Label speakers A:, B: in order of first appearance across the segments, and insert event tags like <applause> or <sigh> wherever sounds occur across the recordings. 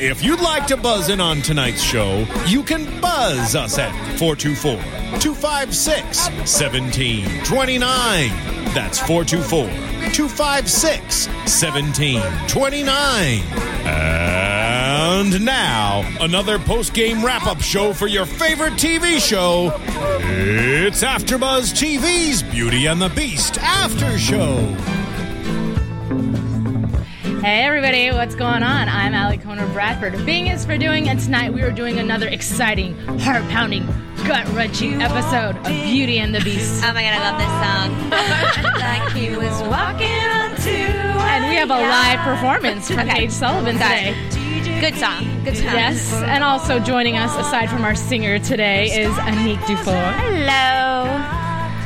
A: If you'd like to buzz in on tonight's show, you can buzz us at 424 256 1729. That's 424 256 1729. And now, another post game wrap up show for your favorite TV show. It's AfterBuzz TV's Beauty and the Beast After Show.
B: Hey everybody, what's going on? I'm Ali Conor Bradford. Bing is for doing, and tonight we are doing another exciting, heart pounding, gut wrenching episode of Beauty and the Beast.
C: Oh my god, I love this song. <laughs> like he was walking onto
B: And we have a live performance from
C: Okay.
B: Paige Sullivan today.
C: Good song. Good song.
B: Yes, and also joining us, aside from our singer today, is Anique Dufour.
C: Hello.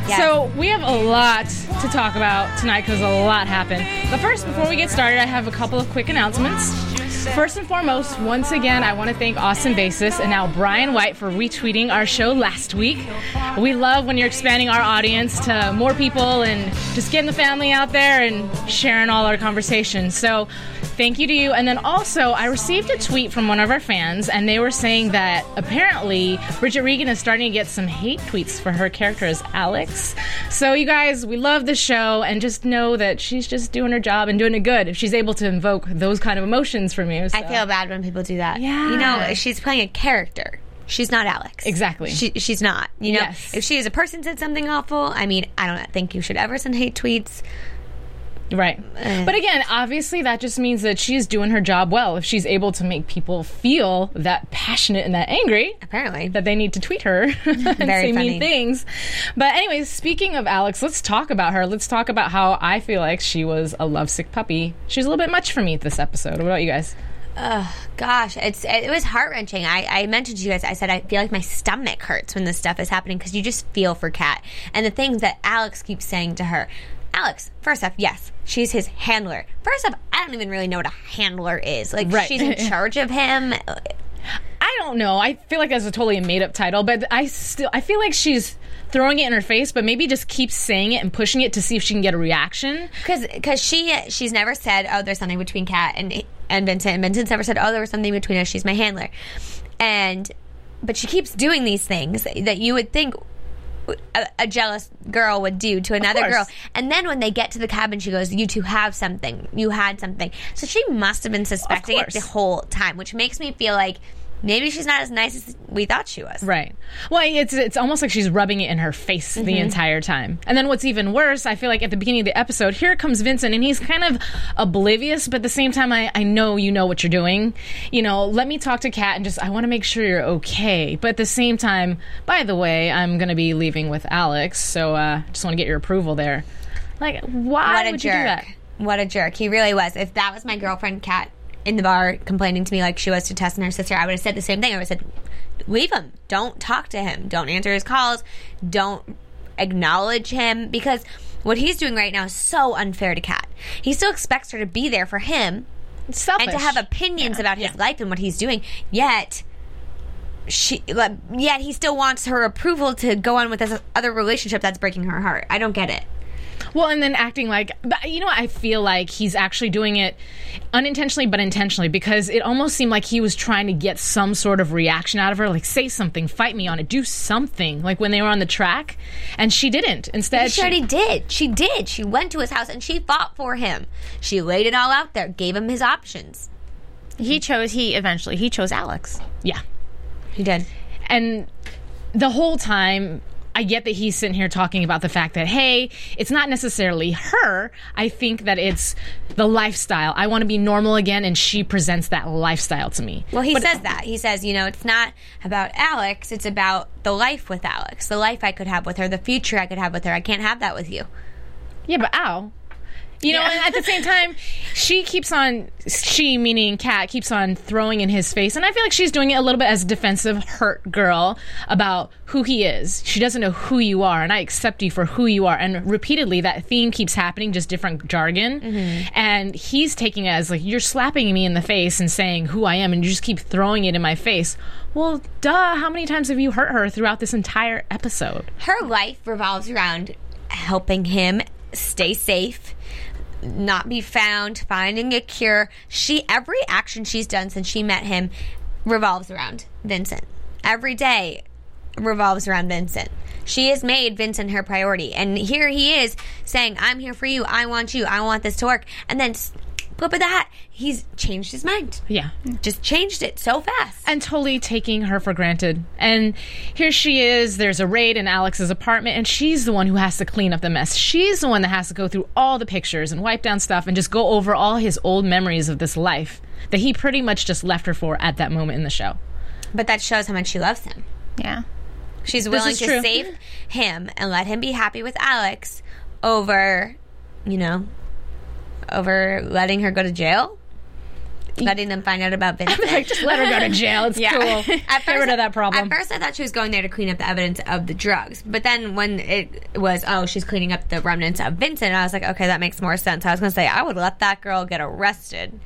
C: Yes.
B: So we have a lot to talk about tonight because a lot happened. But first, before we get started, I have a couple of quick announcements. First and foremost, once again, I want to thank Austin Basis and now Brian White for retweeting our show last week. We love when you're expanding our audience to more people and just getting the family out there and sharing all our conversations. So thank you to you. And then also, I received a tweet from one of our fans, and they were saying that apparently Bridget Regan is starting to get some hate tweets for her character as Alex. So, you guys, we love the show, and just know that she's just doing her job and doing it good if she's able to invoke those kind of emotions from you. So.
C: I feel bad when people do that.
B: Yeah.
C: You know, she's playing a character. She's not Alex.
B: Exactly.
C: She, she's not. You know,
B: Yes.
C: if she as a person said something awful, I mean, I don't think you should ever send hate tweets.
B: Right.
C: Eh.
B: But again, obviously, that just means that she's doing her job well. If she's able to make people feel that passionate and that angry,
C: Apparently.
B: that they need to tweet her <laughs> and
C: Very
B: say
C: funny.
B: mean things. But anyways, speaking of Alex, let's talk about her. Let's talk about how I feel like she was a lovesick puppy. She's a little bit much for me this episode. What about you guys?
C: Oh, Gosh, it's it was heart wrenching. I, I mentioned to you guys. I said I feel like my stomach hurts when this stuff is happening because you just feel for Kat and the things that Alex keeps saying to her. Alex, first off, yes, she's his handler. First off, I don't even really know what a handler is. Like
B: Right.
C: she's in <laughs> charge of him.
B: I don't know. I feel like that's a totally made up title, but I still I feel like she's throwing it in her face, but maybe just keeps saying it and pushing it to see if she can get a reaction.
C: Because because she she's never said oh there's something between Kat and and Vincent and Vincent's never said oh there was something between us she's my handler, and but she keeps doing these things that you would think a, a jealous girl would do to another girl, and then when they get to the cabin she goes you two have something. You had something. So she must have been suspecting it the whole time which makes me feel like maybe she's not as nice as we thought she was.
B: Right. Well, it's it's almost like she's rubbing it in her face the entire time. And then what's even worse, I feel like at the beginning of the episode, here comes Vincent, and he's kind of oblivious, but at the same time, I, I know you know what you're doing. You know, let me talk to Kat and just I want to make sure you're okay. But at the same time, by the way, I'm going to be leaving with Alex, so uh, just want to get your approval there. Like, why
C: What a
B: would you do that?
C: What a jerk. He really was. If that was my girlfriend, Kat, in the bar complaining to me like she was to Tess and her sister, I would have said the same thing. I would have said, leave him. Don't talk to him. Don't answer his calls. Don't acknowledge him. Because what he's doing right now is so unfair to Kat. He still expects her to be there for him and to have opinions
B: Yeah,
C: about his
B: yeah.
C: life and what he's doing. Yet, she, yet he still wants her approval to go on with this other relationship that's breaking her heart. I don't get it.
B: Well, and then acting like, you know, what? I feel like he's actually doing it unintentionally, but intentionally because it almost seemed like he was trying to get some sort of reaction out of her, like say something, fight me on it, do something, like when they were on the track, and she didn't. Instead,
C: She already did. She did. She went to his house and she fought for him. She laid it all out there, gave him his options.
D: He chose. He eventually he chose Alex.
B: yeah,
C: He did.
B: and the whole time I get that he's sitting here talking about the fact that, hey, it's not necessarily her. I think that it's the lifestyle. I want to be normal again, and she presents that lifestyle to me.
C: Well, he says that. He says, you know, it's not about Alex, it's about the life with Alex, the life I could have with her, the future I could have with her. I can't have that with you.
B: Yeah, but ow. You know, and at the same time, she keeps on, she meaning Kat, keeps on throwing in his face. And I feel like she's doing it a little bit as a defensive, hurt girl about who he is. She doesn't know who you are, and I accept you for who you are. And repeatedly, that theme keeps happening, just different jargon. Mm-hmm. And he's taking it as like, you're slapping me in the face and saying who I am, and you just keep throwing it in my face. Well, duh, how many times have you hurt her throughout this entire episode?
C: Her life revolves around helping him stay safe, not be found, finding a cure. She every action she's done since she met him revolves around Vincent. Every day revolves around Vincent. She has made Vincent her priority. And here he is saying, I'm here for you. I want you. I want this to work. And then, flip of the hat, he's changed his mind.
B: Yeah.
C: Just changed it so fast.
B: and totally taking her for granted. And here she is. There's a raid in Alex's apartment, and she's the one who has to clean up the mess. She's the one that has to go through all the pictures and wipe down stuff and just go over all his old memories of this life that he pretty much just left her for at that moment in the show.
C: But that shows how much she loves him.
D: Yeah.
C: She's willing to
B: true.
C: save him and let him be happy with Alex over, you know, over letting her go to jail. Letting them find out about <laughs> Vincent.
B: Like, just let her go to jail. It's <laughs> cool.
C: At
B: Get rid of that problem.
C: At first, I thought she was going there to clean up the evidence of the drugs. But then when it was, oh, she's cleaning up the remnants of Vincent, I was like, okay, that makes more sense. I was going to say, I would let that girl get arrested.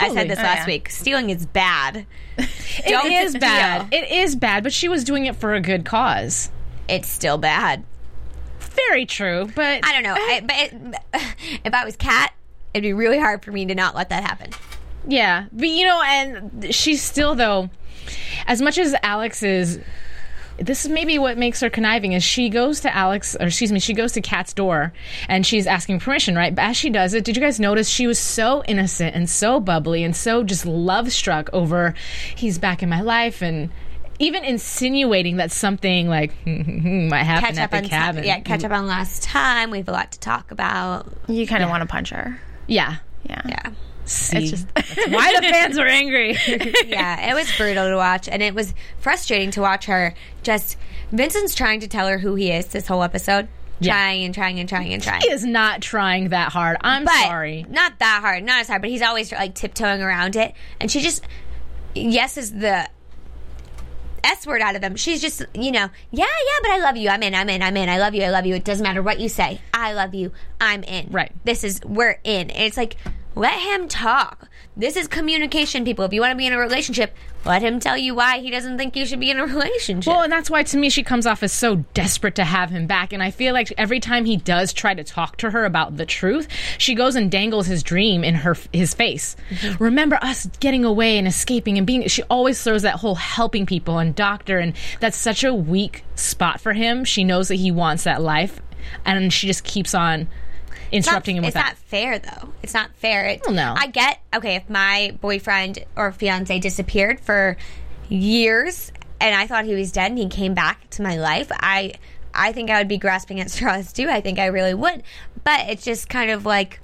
C: I said this
D: Oh,
C: last
D: yeah.
C: week. Stealing is bad. <laughs>
B: it is
C: steal.
B: bad. It is bad, but she was doing it for a good cause.
C: It's still bad.
B: Very true, but
C: I don't know. Eh. I, but it, if I was Kat, it'd be really hard for me to not let that happen.
B: Yeah, but you know, and she's still though, as much as Alex is. This is maybe what makes her conniving is she goes to Alex, or excuse me, she goes to Kat's door and she's asking permission, right? But as she does it, did you guys notice she was so innocent and so bubbly and so just love struck over he's back in my life and even insinuating that something like <laughs> might happen
C: Catch
B: at
C: up
B: the
C: on
B: cabin.
C: yeah, catch up on last time. We have a lot to talk about.
D: You kind of want to punch her.
B: Yeah.
D: Yeah.
C: Yeah.
B: See,
D: It's just
B: that's why the fans were angry. <laughs> <laughs>
C: yeah, it was brutal to watch, and it was frustrating to watch her just. Vincent's trying to tell her who he is this whole episode,
B: Yeah.
C: trying and trying and trying and trying.
B: he is not trying that hard. I'm
C: but
B: sorry.
C: not that hard, not as hard, but he's always like tiptoeing around it, and she just yes is the S word out of him. She's just, you know, yeah, yeah, but I love you. I'm in, I'm in, I'm in. I love you, I love you. It doesn't matter what you say. I love you. I'm in.
B: Right.
C: This is, we're in. And it's like, let him talk. This is communication, people. If you want to be in a relationship, let him tell you why he doesn't think you should be in a <laughs> relationship.
B: Well, and that's why to me she comes off as so desperate to have him back. And I feel like every time he does try to talk to her about the truth, she goes and dangles his dream in her his face. Mm-hmm. Remember us getting away and escaping and being. She always throws that whole helping people and doctor, and that's such a weak spot for him. She knows that he wants that life, and she just keeps on
C: It's not-
B: interrupting him with
C: it's
B: that.
C: not fair though. It's not fair. It,
B: Well, no.
C: I get okay if my boyfriend or fiance disappeared for years and I thought he was dead and he came back to my life. I I think I would be grasping at <laughs> straws too. I think I really would. But it's just kind of like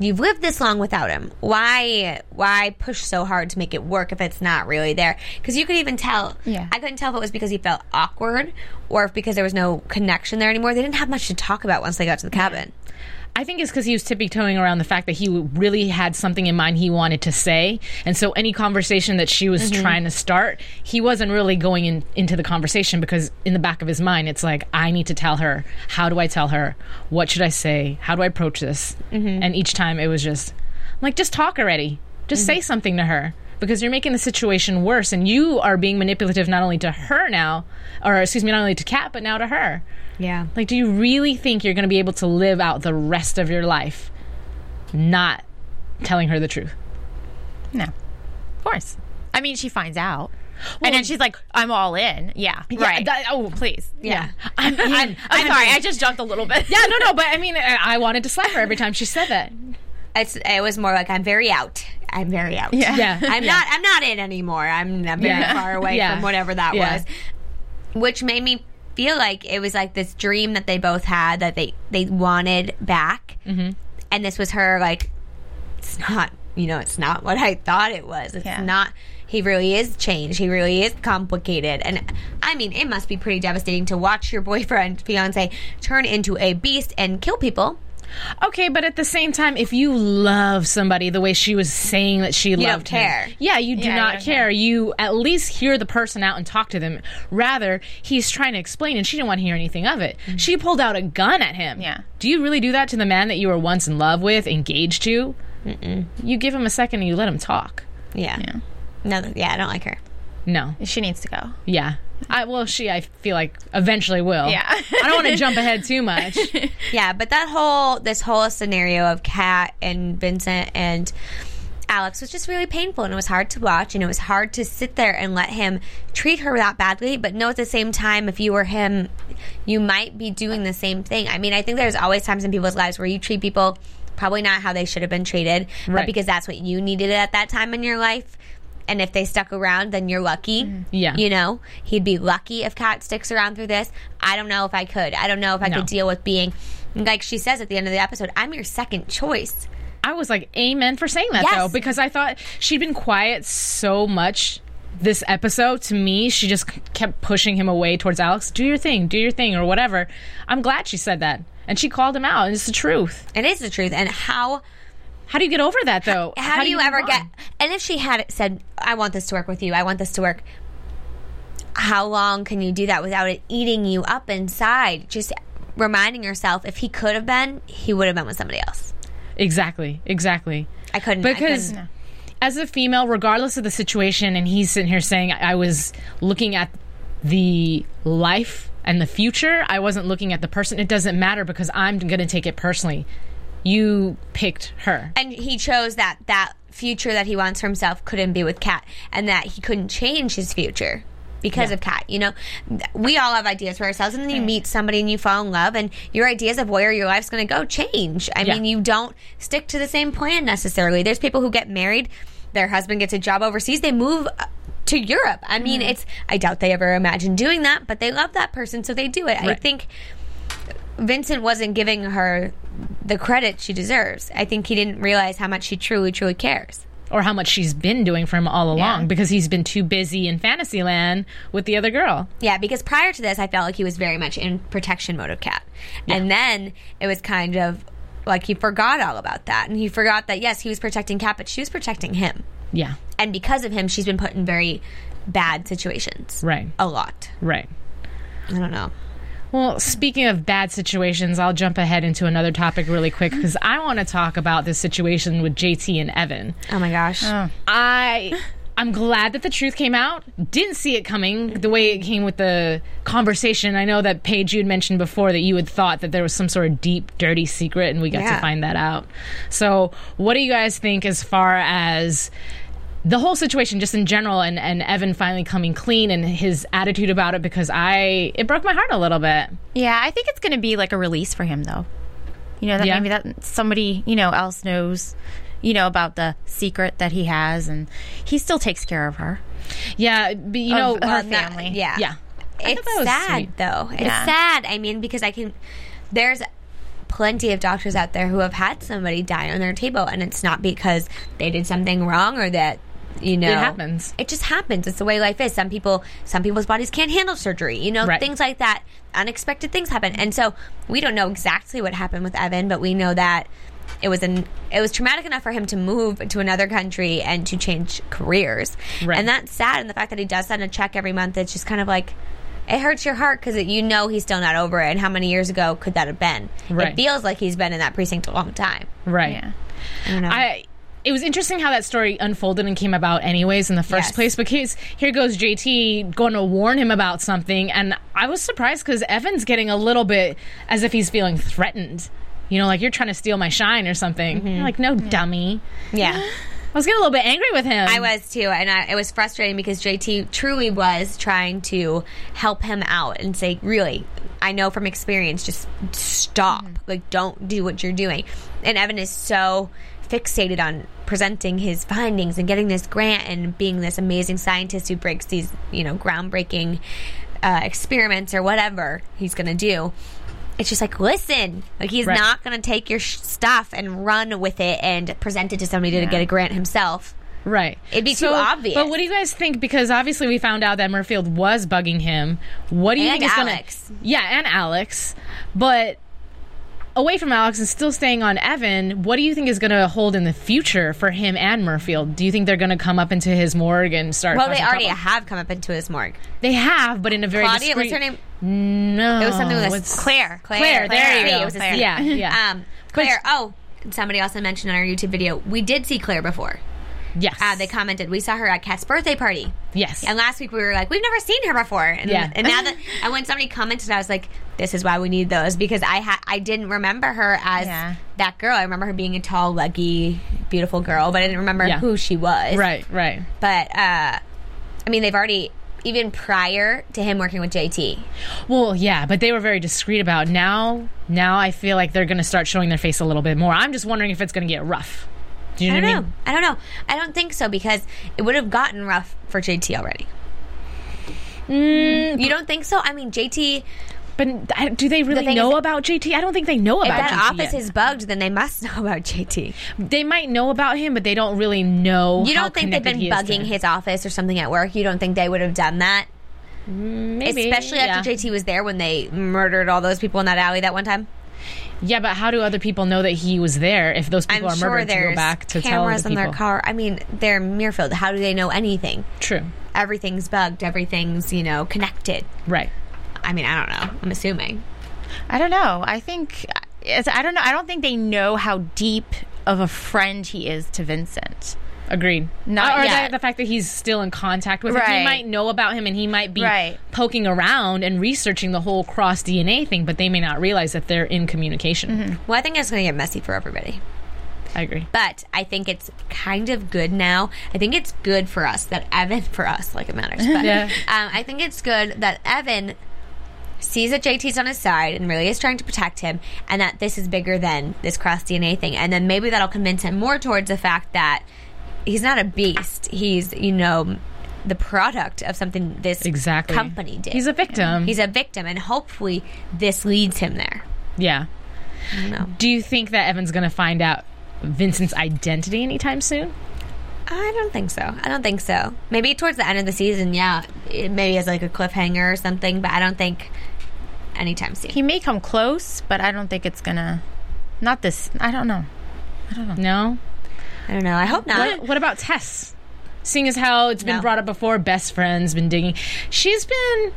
C: you've lived this long without him. Why why push so hard to make it work if it's not really there? Because you could even tell.
D: Yeah.
C: I couldn't tell if it was because he felt awkward or if because there was no connection there anymore. They didn't have much to talk about once they got to the cabin.
B: I think it's because he was tiptoeing around the fact that he really had something in mind he wanted to say, and so any conversation that she was mm-hmm. trying to start, he wasn't really going in, into the conversation because in the back of his mind, it's like I need to tell her. How do I tell her? What should I say? How do I approach this? Mm-hmm. And each time it was just I'm like, just talk already. Just mm-hmm. say something to her because you're making the situation worse, and you are being manipulative not only to her now, or excuse me, not only to Kat but now to her.
C: Yeah.
B: Like, do you really think you're going to be able to live out the rest of your life not telling her the truth?
D: no. Of course. I mean, she finds out. and then she's like, I'm all in. Yeah. right.
B: that- oh,
D: Please.
B: Yeah. <laughs>
D: I'm, I'm, I'm sorry. I just jumped a little bit.
B: Yeah, no, no, but I <laughs> mean, I wanted to slap her every time she said that.
C: It's it was more like I'm very out. I'm very out.
D: Yeah. <laughs>
B: Yeah.
C: I'm not I'm not in anymore. I'm, I'm very
B: Yeah.
C: far away
B: Yeah.
C: from whatever that
B: Yeah.
C: was. Which made me feel like it was like this dream that they both had that they they wanted back, mm-hmm. and this was her like, it's not, you know, it's not what I thought it was. It's
D: Yeah.
C: not. He really is changed. He really is complicated, and I mean, it must be pretty devastating to watch your boyfriend, fiance, turn into a beast and kill people.
B: Okay, but at the same time, if you love somebody the way she was saying that she
C: don't
B: loved him,
C: care.
B: yeah, you do
D: Yeah,
B: not care.
D: care.
B: You at least hear the person out and talk to them. Rather, he's trying to explain, and she didn't want to hear anything of it. Mm-hmm. She pulled out a gun at him.
D: Yeah.
B: Do you really do that to the man that you were once in love with, engaged to? Mm-mm. You give him a second and you let him talk.
C: Yeah.
D: Yeah.
C: No, yeah, I don't like her.
B: No.
D: She needs to go.
B: Yeah. I, well, she, I feel like, eventually will.
D: Yeah.
B: I don't want to jump ahead too much. <laughs>
C: Yeah, but that whole this whole scenario of Kat and Vincent and Alex was just really painful and it was hard to watch and it was hard to sit there and let him treat her that badly but know at the same time if you were him you might be doing the same thing. I mean, I think there's always times in people's lives where you treat people probably not how they should have been treated, but because that's what you needed at that time in your life. And if they stuck around, then you're lucky. Mm-hmm.
B: Yeah.
C: You know, he'd be lucky if Kat sticks around through this. I don't know if I could. I don't know if I
B: No.
C: could deal with being, like she says at the end of the episode, I'm your second choice.
B: I was like, amen for saying that
C: Yes.
B: though, because I thought she'd been quiet so much this episode. To me, she just kept pushing him away towards Alex. Do your thing, do your thing, or whatever. I'm glad she said that. And she called him out, and it's the truth.
C: It is the truth. And how
B: How do you get over that though?
C: how, do you,
B: move
C: ever
B: on?
C: get? And if she had said, "I want this to work with you. I want this to work," how long can you do that without it eating you up inside? Just reminding yourself, if he could have been, he would have been with somebody else.
B: Exactly, exactly.
C: I couldn't I
B: Because
C: couldn't.
B: as a female, regardless of the situation, and he's sitting here saying, I was looking at the life and the future, I wasn't looking at the person. It doesn't matter because I'm going to take it personally. You picked her.
C: and he chose that that future that he wants for himself couldn't be with Kat, and that he couldn't change his future because
B: Yeah.
C: of Kat. You know, we all have ideas for ourselves, and then you meet somebody and you fall in love, and your ideas of where your life's going to go change. I
B: Yeah.
C: mean, you don't stick to the same plan necessarily. There's people who get married, their husband gets a job overseas, they move. uh, To Europe. I mean,
B: Mm-hmm.
C: it's. I doubt they ever imagined doing that, but they love that person, so they do it. I think Vincent wasn't giving her the credit she deserves. I think he didn't realize how much she truly, truly cares.
B: or how much she's been doing for him all along
D: Yeah.
B: because he's been too busy in Fantasyland with the other girl.
C: Yeah, because prior to this, I felt like he was very much in protection mode of Kat, and then it was kind of like he forgot all about that, and he forgot that yes, he was protecting Kat, but she was protecting him,
B: Yeah,
C: and because of him, she's been put in very bad situations.
B: right,
C: a lot.
B: right.
C: I don't know.
B: Well, speaking of bad situations, I'll jump ahead into another topic really quick because I want to talk about this situation with JT and Evan.
C: Oh my gosh. Oh.
B: I I'm glad that the truth came out. Didn't see it coming the way it came with the conversation. I know that Paige you had mentioned before that you had thought that there was some sort of deep, dirty secret, and we got
C: Yeah.
B: to find that out. So, what do you guys think as far as the whole situation, just in general, and, and Evan finally coming clean and his attitude about it? Because I it broke my heart a little bit.
D: Yeah, I think it's going to be like a release for him, though. You know, that
B: Yeah.
D: maybe that somebody you know else knows, you know, about the secret that he has, and he still takes care of her.
B: Yeah, but you know,
D: Of her
C: Well, not-
D: family.
C: yeah.
B: yeah. I
C: it's
B: thought that was
C: sad
B: sweet.
C: though. It's
D: Yeah.
C: sad. I mean, because I can. There's plenty of doctors out there who have had somebody die on their table, and it's not because they did something wrong or that you know
B: It happens.
C: It just happens. It's the way life is. Some people, some people's bodies can't handle surgery. You know,
B: Right.
C: things like that. Unexpected things happen, and so we don't know exactly what happened with Evan, but we know that. It was an it was traumatic enough for him to move to another country and to change careers,
B: Right.
C: and that's sad. And the fact that he does send a check every month, it's just kind of like it hurts your heart because you know he's still not over it. And how many years ago could that have been?
B: Right.
C: It feels like he's been in that precinct a long time.
B: Right.
D: Yeah.
C: I don't know.
B: I it was interesting how that story unfolded and came about anyways in the first
C: Yes.
B: place because here goes JT going to warn him about something and I was surprised cuz Evan's getting a little bit as if he's feeling threatened. You know, like you're trying to steal my shine or something. Mm-hmm. You're like, "No, dummy."
C: yeah.
B: I was getting a little bit angry with him.
C: I was too, and I, it was frustrating because JT truly was trying to help him out and say, "Really, I know from experience, just stop. Mm-hmm. Like, don't do what you're doing." And Evan is so fixated on presenting his findings and getting this grant and being this amazing scientist who breaks these, you know, groundbreaking uh, experiments or whatever he's going to do. It's just like listen, like he's
B: Right.
C: not going to take your sh- stuff and run with it and present it to somebody to get a grant himself.
B: Right.
C: It'd be too obvious.
B: But what do you guys think? Because obviously we found out that Muirfield was bugging him. What do you
C: And
B: think is
C: Alex.
B: gonna? Yeah, and Alex. But away from Alex and still staying on Evan, what do you think is going to hold in the future for him and Muirfield? Do you think they're going to come up into his morgue and start?
C: Well, they already
B: trouble?
C: have come up into his morgue.
B: They have, but in a very
C: Claudia,
B: discreet.
C: what's her name?
B: No,
C: It was something with a
D: Claire.
C: Claire.
B: Claire, there you go.
C: It was a
D: Claire.
B: Yeah, yeah.
C: Um, Claire. Oh, somebody also mentioned on our YouTube video we did see Claire before.
B: Yes.
C: Uh, they commented we saw her at Kat's birthday party.
B: yes.
C: And last week we were like, we've never seen her before. And,
B: Yeah.
C: and now <laughs> that and when somebody commented, I was like, this is why we need those because I ha- I didn't remember her as
D: Yeah.
C: that girl. I remember her being a tall, leggy, beautiful girl, but I didn't remember
B: Yeah.
C: who she was.
B: right, right.
C: But uh, I mean, they've already even prior to him working with JT.
B: Well, yeah, but they were very discreet about it. now. Now I feel like they're going to start showing their face a little bit more. I'm just wondering if it's going to get rough. Do you know
C: I don't
B: what I
C: know.
B: mean?
C: I don't know. I don't think so because it would have gotten rough for JT already.
B: Mm,
C: You don't think so? I mean, JT.
B: but do they really
C: thing
B: know
C: is-
B: about JT? I don't think they know
C: If
B: about
C: that
B: JT
C: office
B: yet.
C: is bugged, then they must <laughs> know about JT.
B: They might know about him, but they don't really know.
C: You don't think they've been
B: he is to
C: bugging his office or something at work? You don't think they would have done that?
B: Maybe,
C: Especially after
B: yeah.
C: JT was there when they murdered all those people in that alley that one time.
B: Yeah, but how do other people know that he was there if those people
C: I'm
B: are
C: sure
B: murdered to go back to tell
C: cameras
B: the
C: in
B: people?
C: their car. I mean, they're Muirfield. How do they know anything?
B: True.
C: Everything's bugged. Everything's you know connected.
B: Right.
C: I mean, I don't know. I'm assuming.
D: I don't know. I think it's, I don't know. I don't think they know how deep of a friend he is to Vincent.
B: Agreed.
D: Not
B: or
D: yet.
B: The, the fact that he's still in contact with him. He might know about him and he might be
D: Right.
B: poking around and researching the whole cross DNA thing, but they may not realize that they're in communication.
D: Mm-hmm.
C: Well, I think it's going to get messy for everybody.
B: I agree.
C: But I think it's kind of good now. I think it's good for us that Evan, for us, like it matters. <laughs> But
B: Yeah.
C: um, I think it's good that Evan sees that JT's on his side and really is trying to protect him, and that this is bigger than this cross DNA thing. And then maybe that'll convince him more towards the fact that he's not a beast. He's, you know, the product of something this
B: Exactly.
C: company did.
B: He's a victim.
C: He's a victim, and hopefully this leads him there.
B: yeah.
C: I don't.
B: Do you think that Evan's going to find out Vincent's identity anytime soon?
C: I don't think so. I don't think so. Maybe towards the end of the season, yeah, it maybe as like a cliffhanger or something. But I don't think anytime soon.
D: He may come close, but I don't think it's gonna. Not this. I don't know. I don't know.
B: No.
C: I don't know. I hope not.
B: What, what about Tess? Seeing as how it's been
C: No.
B: brought up before, best friends been digging. She's been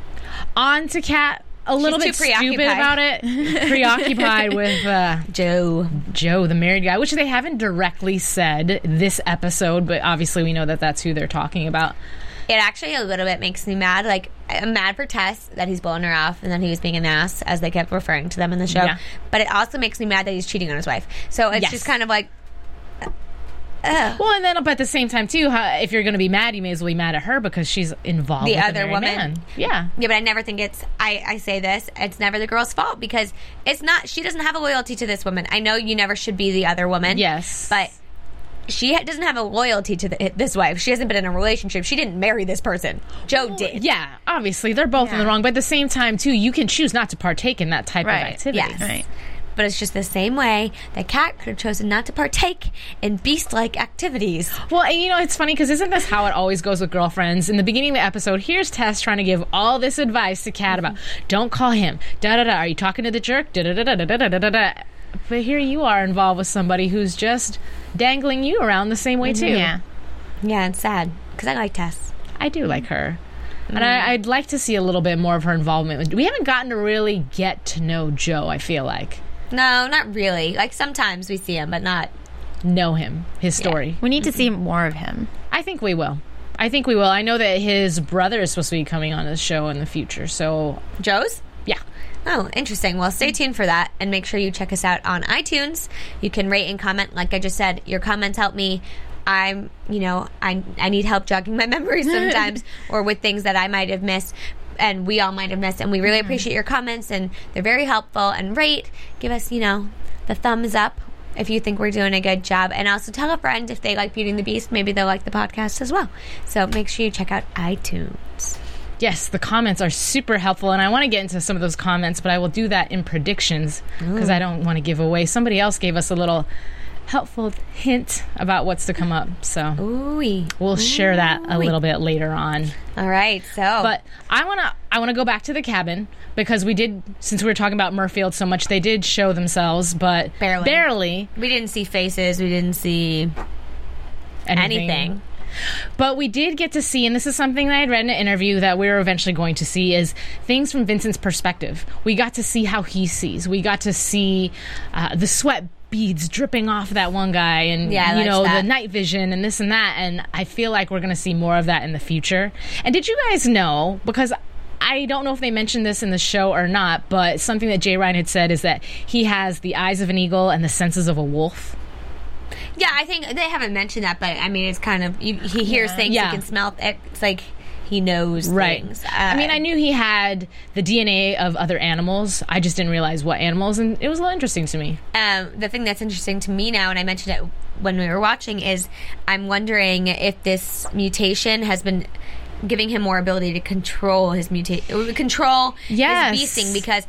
B: on to Cat a little
C: too
B: bit stupid
C: preoccupied.
B: about it, <laughs> preoccupied with uh,
C: Joe.
B: Joe, the married guy, which they haven't directly said this episode, but obviously we know that that's who they're talking about.
C: It actually a little bit makes me mad. Like I'm mad for Tess that he's blowing her off and that he was being an ass, as they kept referring to them in the show.
B: Yeah.
C: But it also makes me mad that he's cheating on his wife. So it's
B: Yes.
C: just kind of like, ugh.
B: Well, and then but at the same time too, how, if you're going to be mad, you may as well be mad at her because she's involved.
C: The other woman.
B: man. Yeah,
C: Yeah, but I never think it's. I, I say this. It's never the girl's fault because it's not. She doesn't have a loyalty to this woman. I know you never should be the other woman.
B: Yes.
C: but she ha- doesn't have a loyalty to the, this wife. She hasn't been in a relationship. She didn't marry this person. Joe did.
B: yeah. Obviously, they're both in the wrong, but at the same time too, you can choose not to partake in that type
D: Right.
B: of activity.
C: Yes.
D: Right.
C: But it's just the same way that Cat could have chosen not to partake in beast like activities.
B: Well, and you know, it's funny because isn't this how it always goes with girlfriends? In the beginning of the episode, here's Tess trying to give all this advice to Cat about don't call him, da da da, are you talking to the jerk? Da da da da da da da da. But here you are involved with somebody who's just dangling you around the same way, mm-hmm. too.
D: Yeah.
C: Yeah, it's sad because I like Tess.
B: I do like her. Mm. And I, mm-hmm. would like to see a little bit more of her involvement. We haven't gotten to really get to know Joe, I feel like.
C: No, not really. Like sometimes we see him, but not.
B: Know him, his story.
D: We need to see more of him.
B: I think we will. I think we will. I know that his brother is supposed to be coming on the show in the future. So,
C: Joe's.
B: yeah.
C: Oh, interesting. Well, stay tuned for that and make sure you check us out on iTunes. You can rate and comment. Like I just said, your comments help me. I'm, you know, I, I need help jogging my <laughs> memory sometimes <laughs> or with things that I might have missed and we all might have missed. And we really mm-hmm. appreciate your comments and they're very helpful. And rate, give us, you know, the thumbs up if you think we're doing a good job. And also tell a friend if they like Beauty and the Beast. Maybe they'll like the podcast as well. So make sure you check out iTunes.
B: Yes, the comments are super helpful, and I want to get into some of those comments, but I will do that in predictions because I don't want to give away. Somebody else gave us a little helpful hint about what's to come up, so
C: Ooh.
B: we'll share that a little bit later on.
C: All right. So,
B: But I want to I want to go back to the cabin because we did since we were talking about Muirfield so much, they did show themselves, but
C: Barely.
B: barely
C: we didn't see faces. We didn't see
B: anything.
C: anything.
B: But we did get to see, and this is something that I had read in an interview that we were eventually going to see, is things from Vincent's perspective. We got to see how he sees. We got to see uh, the sweat beads dripping off that one guy, and
C: Yeah,
B: you know
C: that.
B: the night vision and this and that. And I feel like we're going to see more of that in the future. And did you guys know because? I don't know if they mentioned this in the show or not, but something that Jay Ryan had said is that he has the eyes of an eagle and the senses of a wolf.
C: Yeah, I think they haven't mentioned that, but I mean, it's kind of you, he hears things,
B: Yeah.
C: he can smell. It it's like he knows
B: Right.
C: things.
B: I mean,
C: Uh,
B: I knew he had the DNA of other animals. I just didn't realize what animals, and it was a little interesting to me.
C: um, the thing that's interesting to me now, and I mentioned it when we were watching, is I'm wondering if this mutation has been giving him more ability to control his mutation, control
B: Yes.
C: his beasting. Because,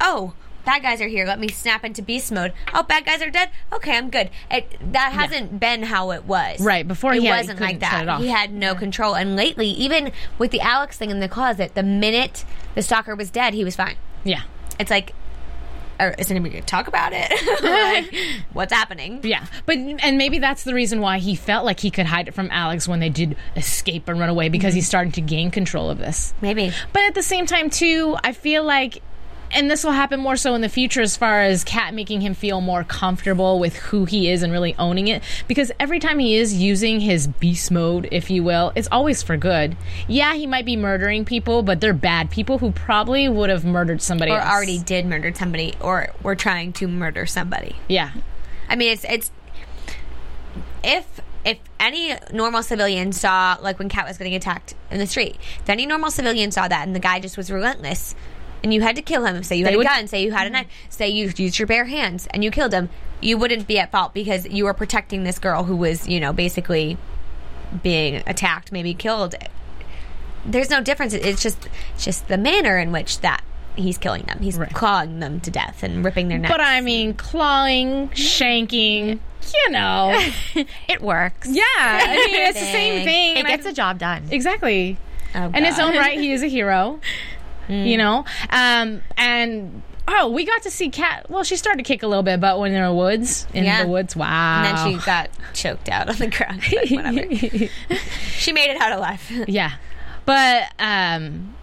C: oh, bad guys are here. Let me snap into beast mode. Oh, bad guys are dead. Okay, I'm good. It, that hasn't been how it was.
B: Right, before
C: it
B: had-
C: wasn't like that. He had no control, and lately, even with the Alex thing in the closet, the minute the stalker was dead, he was fine
B: Yeah.
C: it's like or is anybody going to talk about it <laughs> like, <laughs> what's happening
B: Yeah, but and maybe that's the reason why he felt like he could hide it from Alex when they did escape and run away because mm-hmm. he's starting to gain control of this.
C: maybe
B: But at the same time, too, I feel like, and this will happen more so in the future as far as Cat making him feel more comfortable with who he is and really owning it. Because every time he is using his beast mode, if you will, it's always for good. Yeah, he might be murdering people, but they're bad people who probably would have murdered somebody
C: or
B: else.
C: already did murder somebody or were trying to murder somebody
B: Yeah.
C: i mean it's it's if if any normal civilian saw like when Cat was getting attacked in the street if any normal civilian saw that and the guy just was relentless and you had to kill him say you
B: They
C: had a
B: would-
C: gun say you had a mm-hmm. knife say you used your bare hands and you killed him you wouldn't be at fault because you were protecting this girl who was you know basically being attacked maybe killed there's no difference it's just it's just the manner in which that he's killing them he's
B: Right.
C: clawing them to death and ripping their necks
B: But I mean, clawing, shanking, you know. <laughs>
D: It works.
B: Yeah, I mean, it's the same
C: Thing.
D: It
B: and I-
D: gets the job done.
B: Exactly.
C: Oh,
B: In his own right, he is a hero. <laughs> You know? Um, and oh, we got to see Cat. Well, she started to kick a little bit, but when in the woods, in
C: Yeah.
B: the woods, wow.
C: and then she got choked out on the ground <laughs> she made it out alive
B: yeah. But um,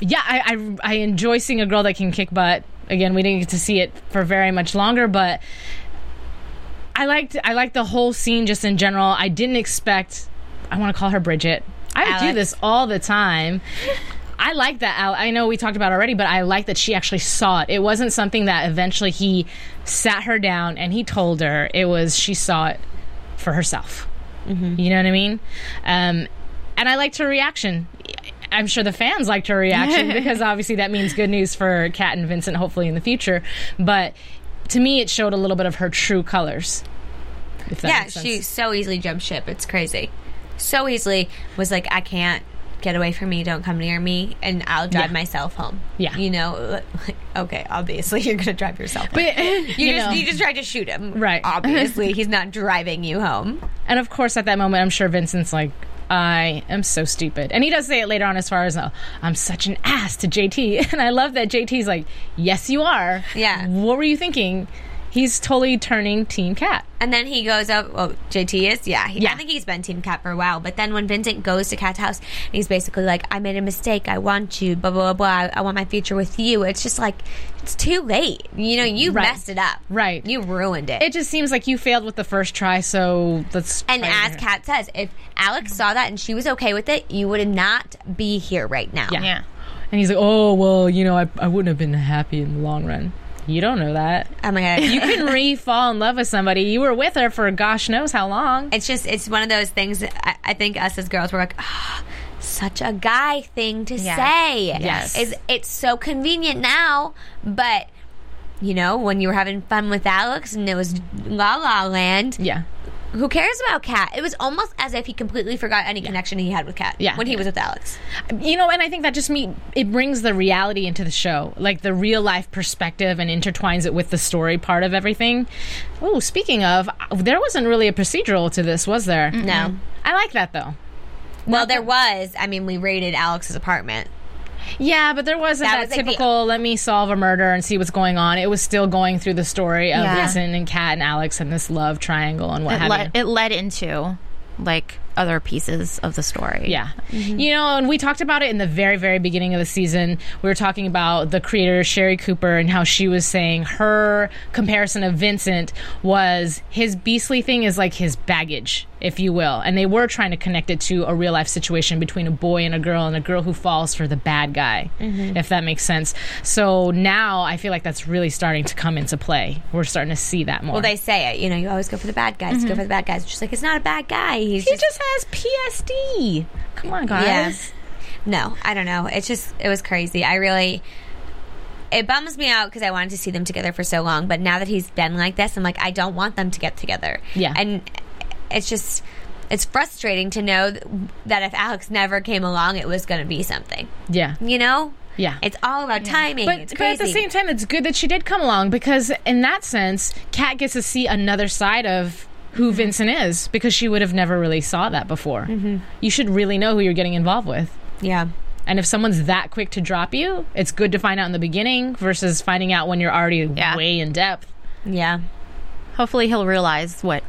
B: yeah, I, I I enjoy seeing a girl that can kick butt. Again, we didn't get to see it for very much longer, but I liked I liked the whole scene just in general. I didn't expect. I want to call her Bridget. I do this all the time. I like that. Al- I know we talked about it already, but I like that she actually saw it. It wasn't something that eventually he sat her down and he told her. It was she saw it for herself. You know what I mean? Um, and I liked her reaction. I'm sure the fans liked her reaction <laughs> because obviously that means good news for Kat and Vincent, hopefully in the future. But to me, it showed a little bit of her true colors. If that
C: yeah
B: makes sense.
C: she so easily jumped ship it's crazy so easily was like i can't get away from me don't come near me and i'll drive
B: Yeah.
C: myself home
B: Yeah.
C: you know like, <laughs> okay obviously <laughs> you're gonna drive yourself home.
B: But <laughs>
C: you,
B: you,
C: just
B: know,
C: you just tried to shoot him
B: Right.
C: obviously he's not driving you home
B: and of course, at that moment, I'm sure Vincent's like, "I am so stupid," and he does say it later on, as far as oh, I'm such an ass to JT, and I love that JT's like, "Yes, you are."
C: Yeah.
B: What were you thinking? He's totally turning Team Cat.
C: And then he goes up. Oh, JT is yeah. He,
B: Yeah.
C: I think he's been Team Cat for a while. But then when Vincent goes to Cat's house, he's basically like, "I made a mistake. I want you. Blah blah blah. I, I want my future with you." It's just like it's too late. You know, you
B: Right.
C: messed it up.
B: Right.
C: You ruined it.
B: It just seems like you failed with the first try, so let's.
C: and
B: try
C: as
B: again.
C: Kat says, if Alex saw that and she was okay with it, you would not be here right now.
B: Yeah.
D: Yeah.
B: And he's like, oh, well, you know, I, I wouldn't have been happy in the long run. You don't know that.
C: Oh my god.
B: You can <laughs> re fall in love with somebody. You were with her for gosh knows how long.
C: it's just it's one of those things I, I think us as girls we're like "Ah, such a guy thing to
D: Yes.
C: say
B: Yes.
C: is it's so convenient now but you know when you were having fun with alex and it was la la land
B: Yeah.
C: Who cares about Kat? It was almost as if he completely forgot any connection he had with Kat.
B: Yeah.
C: when he was with Alex.
B: you know, and I think that just me it brings the reality into the show, like the real life perspective, and intertwines it with the story part of everything. Oh, speaking of, there wasn't really a procedural to this, was there?
C: No.
B: I like that though.
C: Well, there was. I mean, we raided Alex's apartment.
B: Yeah, but there wasn't
C: That
B: that,
C: was like the-
B: typical let me solve a murder and see what's going on. It was still going through the story of
D: Yeah.
B: Vincent and Kat and Alex and this love triangle and what
D: It
B: have
D: led,
B: you.
D: it led into like other pieces of the story.
B: Yeah. You know, and we talked about it in the very, very beginning of the season. We were talking about the creator, Sherri Cooper, and how she was saying her comparison of Vincent was his beastly thing is like his baggage, if you will. And they were trying to connect it to a real life situation between a boy and a girl, and a girl who falls for the bad guy, mm-hmm. if that makes sense. So now I feel like that's really starting to come into play. We're starting to see that more.
C: Well, they say it. You know, you always go for the bad guys. Mm-hmm. Go for the bad guys. Just like it's not a bad guy. He's
B: he
C: just,
B: just has PSD. Come on, guys.
C: Yes. No, I don't know. It's just it was crazy. I really it bums me out because I wanted to see them together for so long. But now that he's been like this, I'm like, I don't want them to get together.
B: Yeah.
C: and it's just it's frustrating to know that if Alex never came along, it was going to be something.
B: Yeah.
C: You know?
B: Yeah.
C: It's all about timing.
B: But,
C: it's
B: but at the same time, it's good that she did come along because, in that sense, Kat gets to see another side of who
C: Mm-hmm.
B: Vincent is because she would have never really saw that before. Mm-hmm. You should really know who you're getting involved with.
C: yeah.
B: And if someone's that quick to drop you, it's good to find out in the beginning versus finding out when you're already
D: Yeah.
B: way in depth.
C: Yeah.
D: Hopefully he'll realize what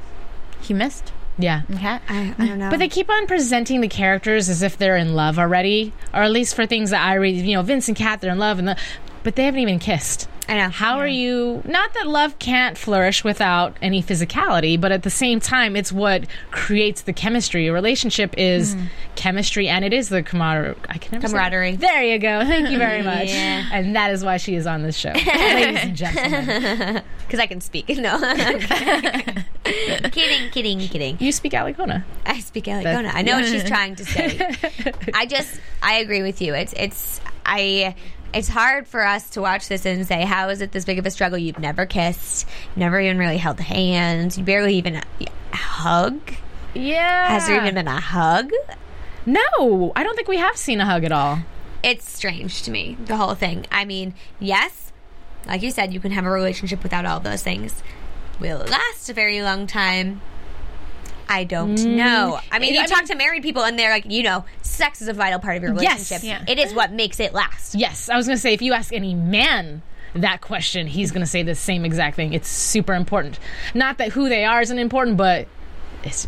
D: he missed.
B: Yeah.
D: Okay.
C: I, I don't know.
B: But they keep on presenting the characters as if they're in love already, or at least for things that I read. You know, Vince and Kat, they're in love, and the, but they haven't even kissed.
C: I know.
B: How are you? Not that love can't flourish without any physicality, but at the same time, it's what creates the chemistry. A relationship is hmm. chemistry, and it is the camaraderie. I can never
C: Camaraderie.
B: There you go. Thank you very much. <laughs>
C: Yeah.
B: And that is why she is on this show, <laughs> ladies and gentlemen. <laughs>
C: Because I can speak. No. kidding, kidding, kidding.
B: You speak Alicona.
C: I speak Alicona. I know what she's trying to say. I just, I agree with you. It's, it's, I, it's hard for us to watch this and say, how is it this big of a struggle? You've never kissed, never even really held hands, you barely even hug.
B: Yeah.
C: Has there even been a hug?
B: No, I don't think we have seen a hug at all.
C: It's strange to me, the whole thing. I mean, yes, like you said, you can have a relationship without all those things. Will it last a very long time? I don't know. Mm. I mean,
B: I
C: you
B: mean-
C: talk to married people, and they're like, you know, sex is a vital part of your
B: Yes.
C: relationship.
D: Yeah.
C: It is what makes it last.
B: Yes, I was going to say if you ask any man that question, he's going to say the same exact thing. It's super important. Not that who they are isn't important, but it's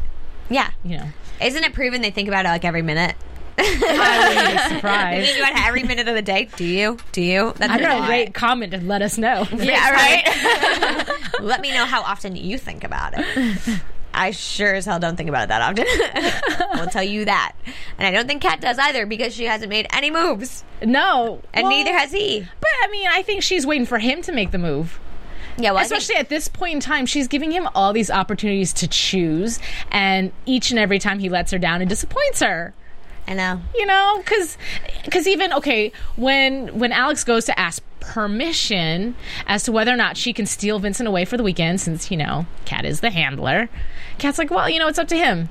C: Yeah.
B: you know.
C: Isn't it proven they think about it like every minute? <laughs>
B: I wouldn't be <laughs>
C: You
B: surprised.
C: think about every minute of the day? Do you? Do you? That's
B: I don't know. Rate, comment, and let us know.
C: Yeah, right. <laughs> Let me know how often you think about it. I sure as hell don't think about it that often. <laughs> I'll tell you that. And I don't think Kat does either because she hasn't made any moves.
B: No,
C: And
B: well,
C: neither has he.
B: But I mean, I think she's waiting for him to make the move.
C: Yeah, well, I think-
B: Especially at this point in time, she's giving him all these opportunities to choose, and each and every time he lets her down, and disappoints her.
C: I know.
B: you know because because even okay when when alex goes to ask permission as to whether or not she can steal vincent away for the weekend since you know kat is the handler kat's like well you know it's up to him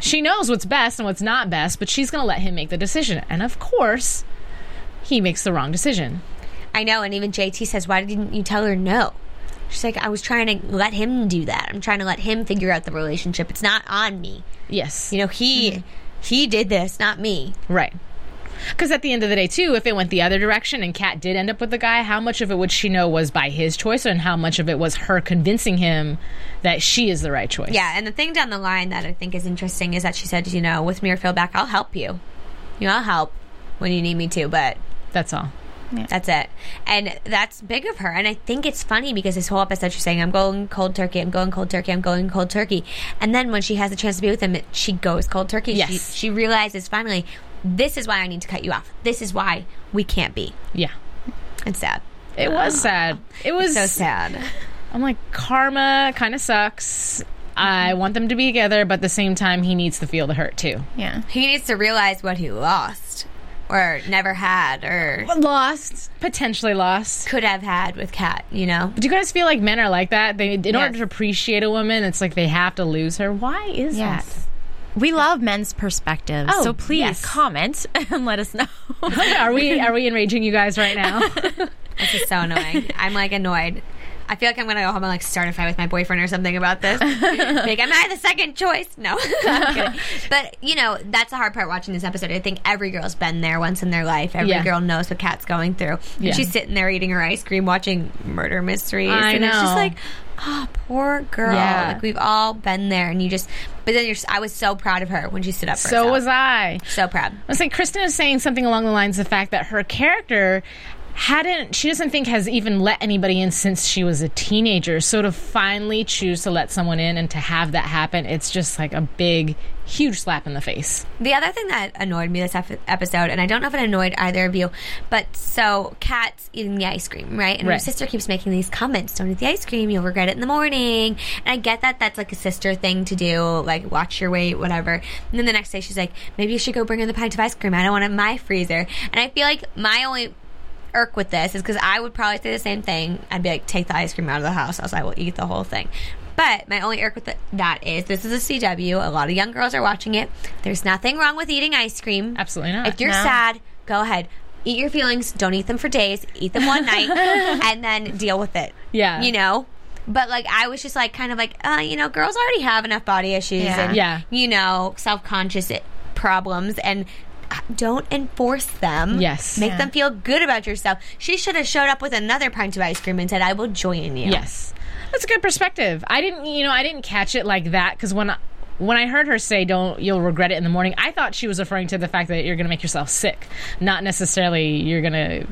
B: she knows what's best and what's not best but she's gonna let him make the decision and of course he makes the wrong decision
C: I know. And even JT says, why didn't you tell her no? She's like, I was trying to let him do that. I'm trying to let him figure out the relationship. It's not on me.
B: yes
C: You know, he
B: Mm-hmm.
C: He did this, not me.
B: Right. Because at the end of the day, too, if it went the other direction and Kat did end up with the guy, how much of it would she know was by his choice, and how much of it was her convincing him that she is the right choice?
C: Yeah, and the thing down the line that I think is interesting is that she said, you know, with me or Phil back, I'll help you. You know, I'll help when you need me to, but
B: that's all. Mm.
C: that's it. And that's big of her. And I think it's funny because this whole episode she's saying, I'm going cold turkey, I'm going cold turkey, I'm going cold turkey. And then when she has the chance to be with him, she goes cold turkey. She,
B: Yes.
C: she realizes finally, this is why I need to cut you off. This is why we can't be.
B: Yeah,
C: It's sad.
B: it was sad. It was
C: So sad.
B: I'm like, karma kind of sucks. I mm-hmm. want them to be together, but at the same time, he needs to feel the hurt too.
D: Yeah.
C: He needs to realize what he lost. Or never had or
B: Lost, potentially lost.
C: could have had with Kat. You know, But
B: Do you guys feel like men are like that? They, in order
C: Yes.
B: to appreciate a woman, it's like they have to lose her. Why is
D: Yes. We love men's perspectives.
B: Oh,
D: so please
B: yes.
D: comment <laughs> and let us know. <laughs>
B: Are we are we enraging you guys right now? <laughs>
C: this is so annoying. I'm like annoyed. I feel like I'm gonna go home and like start a fight with my boyfriend or something about this. <laughs> like, am I the second choice? No, <laughs> <laughs> But you know, that's the hard part watching this episode. I think every girl's been there once in their life. Every
B: Yeah.
C: girl knows what Kat's going through.
B: Yeah.
C: And she's sitting there eating her ice cream, watching murder mysteries,
B: I
C: and it's just like, oh, poor girl.
B: Yeah.
C: Like we've all been there, and you just. But then you're. I was so proud of her when she stood up for
B: so
C: herself.
B: was I.
C: So proud.
B: I was like, Kristin is saying something along the lines of the fact that her character hadn't, she doesn't think has even let anybody in since she was a teenager. So to finally choose to let someone in and to have that happen, it's just like a big, huge slap in the face.
C: The other thing that annoyed me this ep- episode, and I don't know if it annoyed either of you, but so Kat's eating the ice cream, right? And
B: Right.
C: her sister keeps making these comments: "Don't eat the ice cream; you'll regret it in the morning." And I get that that's like a sister thing to do, like watch your weight, whatever. And then the next day, she's like, "Maybe you should go bring her the pint of ice cream. I don't want it in my freezer." And I feel like my only irk with this is because I would probably say the same thing. I'd be like, take the ice cream out of the house, else I will eat the whole thing. But my only irk with th- that is this is a CW. A lot of young girls are watching it. There's nothing wrong with eating ice cream.
B: Absolutely not.
C: If you're
D: No.
C: sad, go ahead. Eat your feelings. Don't eat them for days. Eat them one night <laughs> and then deal with it.
B: Yeah.
C: You know? But like I was just like kind of like, uh, you know, girls already have enough body issues
D: Yeah.
C: and
B: Yeah.
C: you know, self conscious problems and don't enforce them.
B: Yes.
C: Make
D: Yeah.
C: them feel good about yourself. She should have showed up with another pint of ice cream and said, I will join you.
B: Yes, that's a good perspective. I didn't, you know, I didn't catch it like that because when I, when I heard her say "Don't you'll regret it in the morning," I thought she was referring to the fact that you're going to make yourself sick, not necessarily you're going to.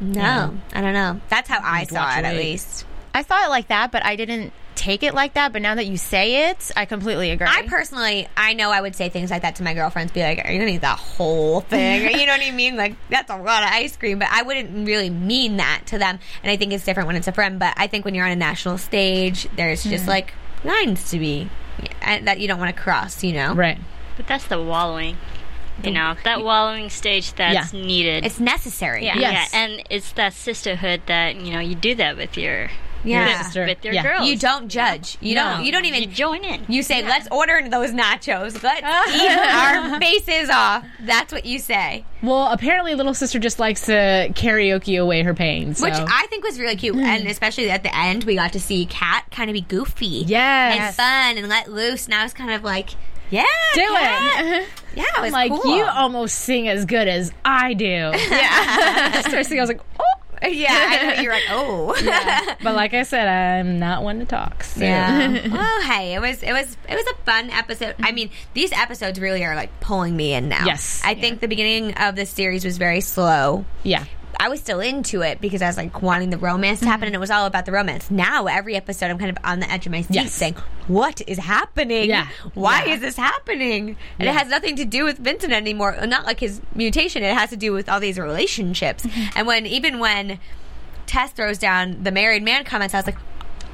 C: No, I don't know. That's how I saw it,
B: your
C: at least.
D: I saw it like that, but I didn't take it like that. But now that you say it, I completely agree.
C: I personally, I know I would say things like that to my girlfriends, be like, "Are you gonna eat that whole thing?" <laughs> You know what I mean? Like that's a lot of ice cream, but I wouldn't really mean that to them. And I think it's different when it's a friend. But I think when you're on a national stage, there's just mm. like lines to be and that you don't want to cross. You know,
B: Right.
E: But that's the wallowing. You know, that wallowing stage that's
B: Yeah.
E: needed.
C: It's necessary.
E: yeah,
B: Yes.
E: yeah, and it's that sisterhood that you know you do that with your
C: Yeah.
B: sister.
E: with your
B: Yeah.
E: girls.
C: You don't judge. You
B: No.
C: don't. You don't even
E: You join in.
C: You say, "Let's order those nachos. Let's <laughs> eat our faces off." That's what you say.
B: Well, apparently, little sister just likes to karaoke away her pain. So.
C: Which I think was really cute, hmm. and especially at the end, we got to see Kat kind of be goofy,
B: Yes.
C: and fun, and let loose. And I was kind of like, "Yeah,
B: do
C: Kat.
B: it. <laughs>
C: Yeah, it was
B: like
C: cool.
B: you almost sing as good as I do. <laughs> Yeah. I Started singing, I was like, oh. <laughs>
C: yeah, I know you're like, <laughs> oh,
B: But like I said, I'm not one to talk. So.
C: yeah. <laughs> well, hey, it was it was it was a fun episode. I mean, these episodes really are like pulling me in now.
B: Yes.
C: I think the beginning of the series was very slow.
B: yeah.
C: I was still into it because I was like wanting the romance to happen, and it was all about the romance. Now, every episode, I'm kind of on the edge of my seat,
B: Yes.
C: saying, "What is happening?
B: Yeah.
C: Why
B: Yeah.
C: is this happening?" And
B: Yeah.
C: it has nothing to do with Vincent anymore. Not like his mutation. It has to do with all these relationships.
B: Mm-hmm.
C: And when even when Tess throws down the married man comments, I was like,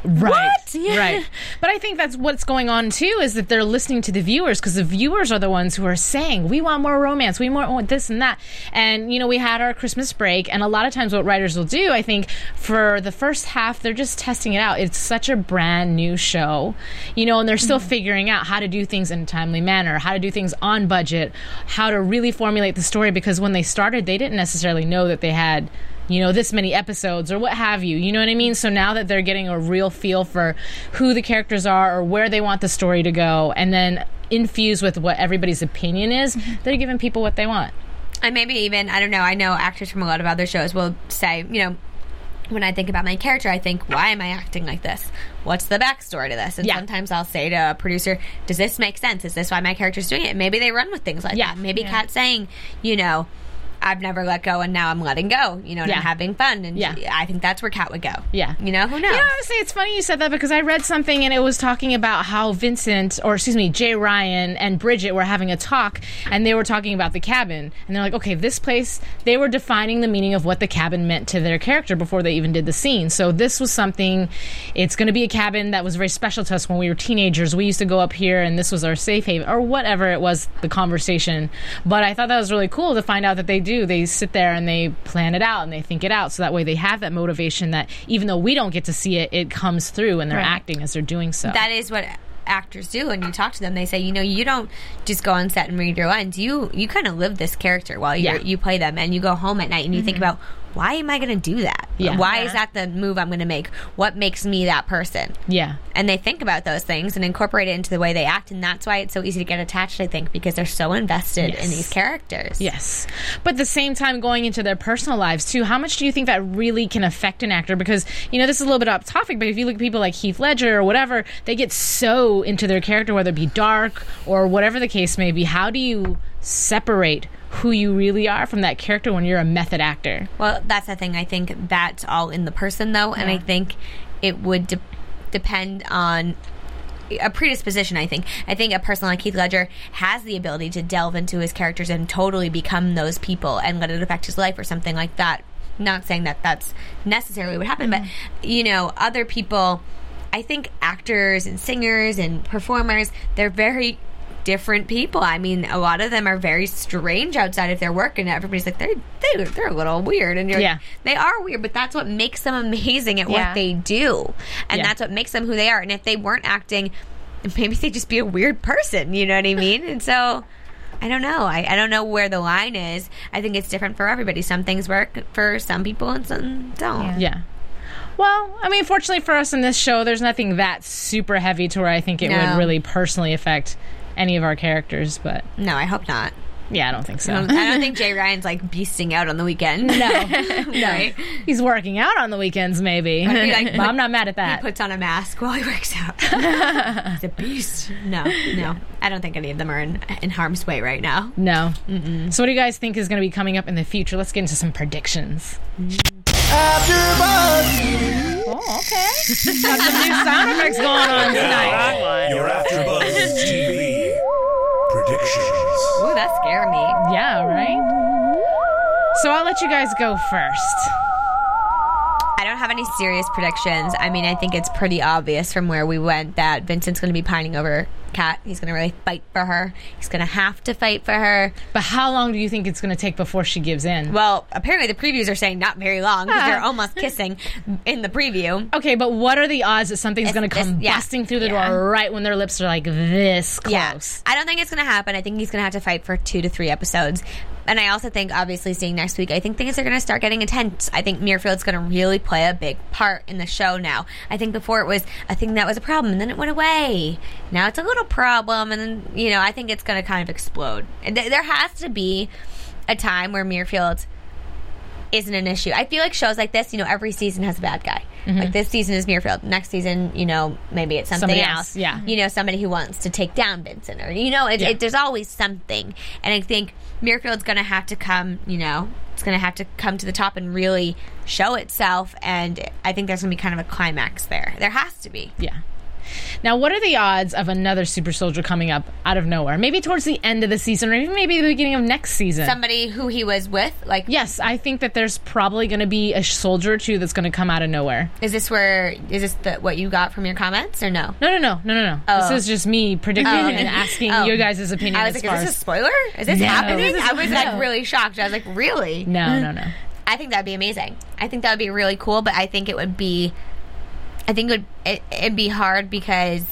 B: Right.
C: What? Yeah.
B: Right. But I think that's what's going on too is that they're listening to the viewers because the viewers are the ones who are saying, we want more romance, we more want this and that. And, you know, we had our Christmas break, and a lot of times what writers will do, I think, for the first half, they're just testing it out. It's such a brand new show, you know, and they're still mm-hmm. figuring out how to do things in a timely manner, how to do things on budget, how to really formulate the story because when they started, they didn't necessarily know that they had you know, this many episodes or what have you. You know what I mean? So now that they're getting a real feel for who the characters are or where they want the story to go, and then infused with what everybody's opinion is, mm-hmm. they're giving people what they want.
C: and maybe even I don't know. I know actors from a lot of other shows will say, you know, when I think about my character, I think, why am I acting like this? What's the backstory to this? And
B: Yeah.
C: sometimes I'll say to a producer, does this make sense? Is this why my character's doing it? Maybe they run with things like
B: Yeah.
C: that. Maybe Kat saying, you know, I've never let go and now I'm letting go, you know, and
B: Yeah.
C: I'm having fun. And
B: Yeah.
C: I think that's where Kat would go.
B: Yeah.
C: You know, who knows?
B: You know, honestly, it's funny you said that because I read something and it was talking about how Vincent, or excuse me, Jay Ryan and Bridget were having a talk and they were talking about the cabin. And they're like, okay, this place, they were defining the meaning of what the cabin meant to their character before they even did the scene. So this was something, it's going to be a cabin that was very special to us when we were teenagers. We used to go up here and this was our safe haven or whatever it was, the conversation. But I thought that was really cool to find out that they do do. They sit there and they plan it out and they think it out, so that way they have that motivation that even though we don't get to see it, it comes through and they're
D: Right.
B: acting as they're doing so.
C: that is what actors do and you talk to them they say you know you don't just go on set and read your lines you you kind of live this character while you
B: Yeah.
C: you play them and you go home at night and you think mm-hmm. about why am i going to do that
B: Yeah.
C: why is that the move i'm going to make what makes me that person
B: yeah.
C: and they think about those things and incorporate it into the way they act and that's why it's so easy to get attached i think because they're so invested in these characters
B: Yes. But at the same time, going into their personal lives too, how much do you think that really can affect an actor? Because, you know, this is a little bit off topic, but if you look at people like Heath Ledger or whatever, they get so into their character, whether it be dark or whatever the case may be. How do you separate who you really are from that character when you're a method actor?
C: Well, that's the thing. I think that's all in the person, though, and I think it would de- depend on a predisposition. I think. I think a person like Heath Ledger has the ability to delve into his characters and totally become those people and let it affect his life or something like that. Not saying that that's necessarily what happened, but mm-hmm. you know, other people. I think actors and singers and performers, they're very different people. I mean, a lot of them are very strange outside of their work, and everybody's like, they're they're, they're a little weird, and you're
B: Yeah.
C: like, they are weird, but that's what makes them amazing at
D: Yeah.
C: what they do, and
B: Yeah.
C: that's what makes them who they are. And if they weren't acting, maybe they'd just be a weird person. You know what I mean? And so. I don't know. I, I don't know where the line is. I think it's different for everybody. Some things work for some people and some don't.
B: Yeah. Well, I mean, fortunately for us in this show, there's nothing that super heavy to where I think it
C: No.
B: would really personally affect any of our characters, but
C: No, I hope not.
B: yeah, I don't think so.
C: I don't, I don't think Jay Ryan's like beasting out on the weekend.
B: no, <laughs>
C: right?
B: He's working out on the weekends, maybe.
C: like- <laughs>
B: but I'm not mad at that.
C: He puts on a mask while he works out. <laughs> He's a beast. No, no. I don't think any of them are in, in harm's way right now.
B: no. So, what do you guys think is going to be coming up in the future? Let's get into some predictions. Oh, okay. Got some new sound effects going on tonight.
E: Wrong one.
F: Your AfterBuzz TV predictions.
C: Ooh, that scared me.
B: Yeah, right? So, I'll let you guys go first.
C: I don't have any serious predictions. I mean, I think it's pretty obvious from where we went that Vincent's going to be pining over Kat. He's going to really fight for her. He's going to have to fight for her.
B: But how long do you think it's going to take before she gives in?
C: Well, apparently the previews are saying not very long because they're ah. almost kissing <laughs> in the preview.
B: Okay, but what are the odds that something's going to come
C: yeah.
B: busting through the
C: Yeah.
B: door right when their lips are like this close?
C: Yeah, I don't think it's going to happen. I think he's going to have to fight for two to three episodes. And I also think, obviously, seeing next week, I think things are going to start getting intense. I think Muirfield's going to really play a big part in the show now. I think before it was a thing that was a problem, and then it went away. Now it's a little problem, and then, you know, I think it's going to kind of explode. There has to be a time where Muirfield isn't an issue. I feel like shows like this, you know, every season has a bad guy. Mm-hmm. Like this season is Muirfield. Next season, you know, maybe it's something else.
B: else, yeah.
C: You know, somebody who wants to take down Vincent, or you know, it,
B: Yeah.
C: it, there's always something. And I think Muirfield's going to have to come. You know, it's going to have to come to the top and really show itself. And I think there's going to be kind of a climax there. There has to be.
B: Yeah. Now, what are the odds of another super soldier coming up out of nowhere? Maybe towards the end of the season, or even maybe the beginning of next season.
C: Somebody who he was with, like,
B: yes, I think that there's probably going to be a soldier or two that's going to come out of nowhere.
C: is this where is this the, what you got from your comments or no?
B: No, no, no, no, no, no.
C: Oh.
B: This is just me predicting
C: Oh,
B: and asking <laughs>
C: Oh.
B: your guys' opinion
C: I was
B: as
C: like,
B: far
C: is this a spoiler? Is this
B: No.
C: happening?
B: This is-
C: I was like really shocked. I was like, really?
B: No, no, no.
C: I think that'd be amazing. I think that would be really cool, but I think it would be, I think it would it, it'd be hard because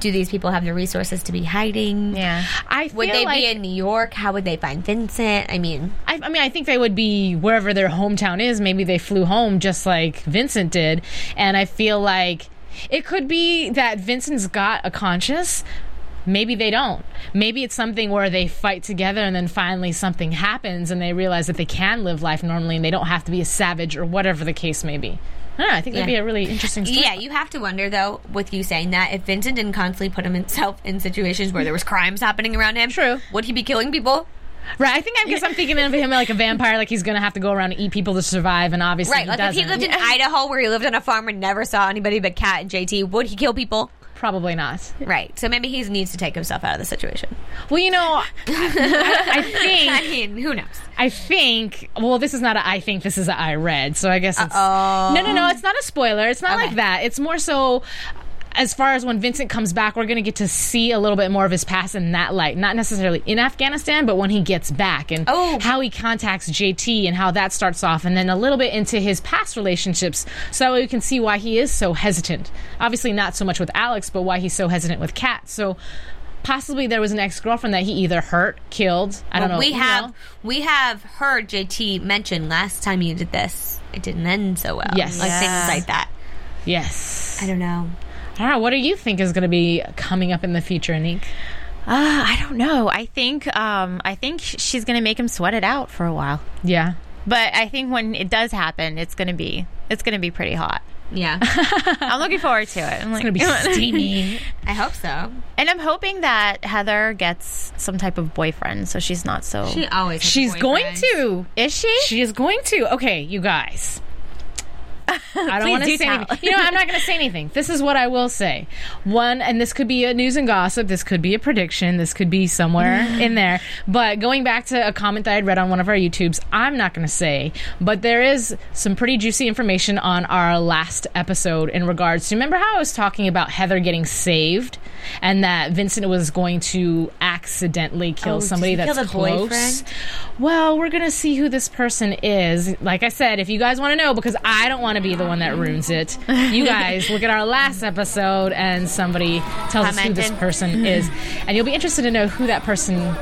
C: do these people have the resources to be hiding?
D: Yeah.
B: I feel
C: Would they
B: like,
C: be in New York? How would they find Vincent? I mean,
B: I, I mean, I think they would be wherever their hometown is. Maybe they flew home just like Vincent did. And I feel like it could be that Vincent's got a conscience. Maybe they don't. Maybe it's something where they fight together and then finally something happens and they realize that they can live life normally and they don't have to be a savage or whatever the case may be. I, I think that'd be a really interesting story.
C: yeah, you have to wonder though, with you saying that, if Vincent didn't constantly put himself in situations where there was crimes happening around him,
B: True.
C: would he be killing people?
B: Right. I think I guess I'm thinking of him like a vampire, like he's going to have to go around and eat people to survive, and obviously
C: Right,
B: he
C: like
B: doesn't.
C: if he lived in Idaho where he lived on a farm and never saw anybody but Kat and JT, would he kill people?
B: Probably not.
C: Right, so maybe he needs to take himself out of the situation.
B: Well, you know, I, I <laughs> think
C: I mean, who knows?
B: I think. Well, this is not a. I think this is a. I read. So I guess it's.
C: Uh-oh.
B: No, no, no. It's not a spoiler. It's not
C: Okay.
B: like that. It's more so. As far as when Vincent comes back, we're going to get to see a little bit more of his past in that light. Not necessarily in Afghanistan, but when he gets back and
C: Oh.
B: how he contacts JT and how that starts off, and then a little bit into his past relationships, so we can see why he is so hesitant. Obviously, not so much with Alex, but why he's so hesitant with Kat. So. Possibly there was an ex girlfriend that he either hurt, killed. I don't
C: Well,
B: know.
C: we have
B: know.
C: we have heard JT mention last time you did this. It didn't end so well.
B: Yes.
C: like
D: Yeah.
C: things like that.
B: Yes.
C: I don't know.
B: I don't know. What do you think is going to be coming up in the future, Anique?
D: Uh, I don't know. I think um, I think she's gonna make him sweat it out for a while.
B: Yeah.
D: But I think when it does happen, it's gonna be it's gonna be pretty hot.
C: Yeah, <laughs>
D: I'm looking forward to it. I'm
B: It's going to be <laughs> steamy.
C: I hope so.
D: and I'm hoping that Heather gets some type of boyfriend, so she's not so.
C: She always. has a
B: She's going to.
D: is she?
B: She is going to. Okay, you guys. I don't want to say anything. You know, I'm not going to say anything. This is what I will say. One, and this could be a news and gossip. This could be a prediction. This could be somewhere <sighs> in there. But going back to a comment that I'd read on one of our YouTubes, I'm not going to say, but there is some pretty juicy information on our last episode in regards to. Remember how I was talking about Heather getting saved, and that Vincent was going to accidentally kill
C: Oh,
B: somebody that's
C: kill
B: close.
C: boyfriend?
B: Well, we're gonna see who this person is. Like I said, if you guys want to know, because I don't want to be the one that ruins it. You guys look at our last episode, and somebody tells us who this person is, and you'll be interested to know who that person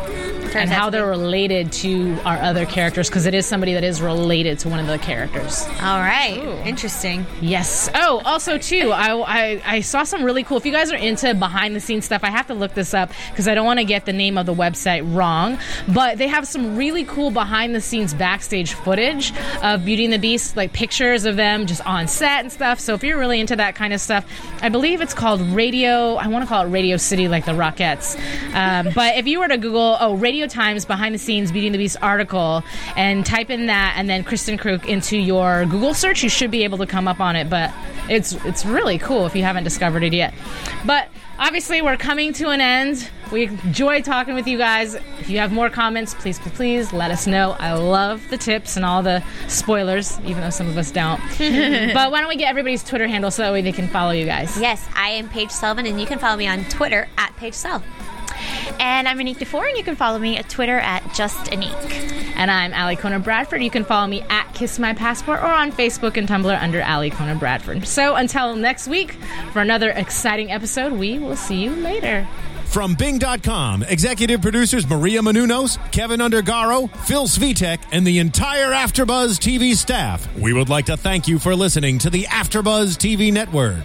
B: and how they're related to our other characters, because it is somebody that is related to one of the characters.
C: All right, interesting.
B: Yes. Oh, also too, I, I I saw some really cool. If you guys are into behind the scenes stuff, I have to look this up because I don't want to get the name of the website wrong. But they have some really cool behind the scenes backstage footage of Beauty and the Beast, like pictures of them just on set and stuff. So if you're really into that kind of stuff, I believe it's called Radio. I want to call it Radio City, like the Rockettes. Um, but if you were to Google, oh, Radio Times behind the scenes Beauty and the Beast article, and type in that, and then Kristin Kreuk into your Google search, you should be able to come up on it. But it's it's really cool if you haven't discovered it yet. But obviously, we're coming to an end. We enjoy talking with you guys. If you have more comments, please, please, please let us know. I love the tips and all the spoilers, even though some of us don't. <laughs> but why don't we get everybody's Twitter handle so that way they can follow you guys?
C: Yes, I am Paige Sullivan, and you can follow me on Twitter at Paige Sul.
D: And I'm Anique DeFore, and you can follow me at Twitter at Just Anique.
B: And I'm Ali Kona Bradford. You can follow me at Kiss My Passport or on Facebook and Tumblr under Ali Kona Bradford. So until next week for another exciting episode, we will see you later.
A: From Bing.com, executive producers Maria Menounos, Kevin Undergaro, Phil Svitek, and the entire Afterbuzz TV staff, we would like to thank you for listening to the Afterbuzz TV network.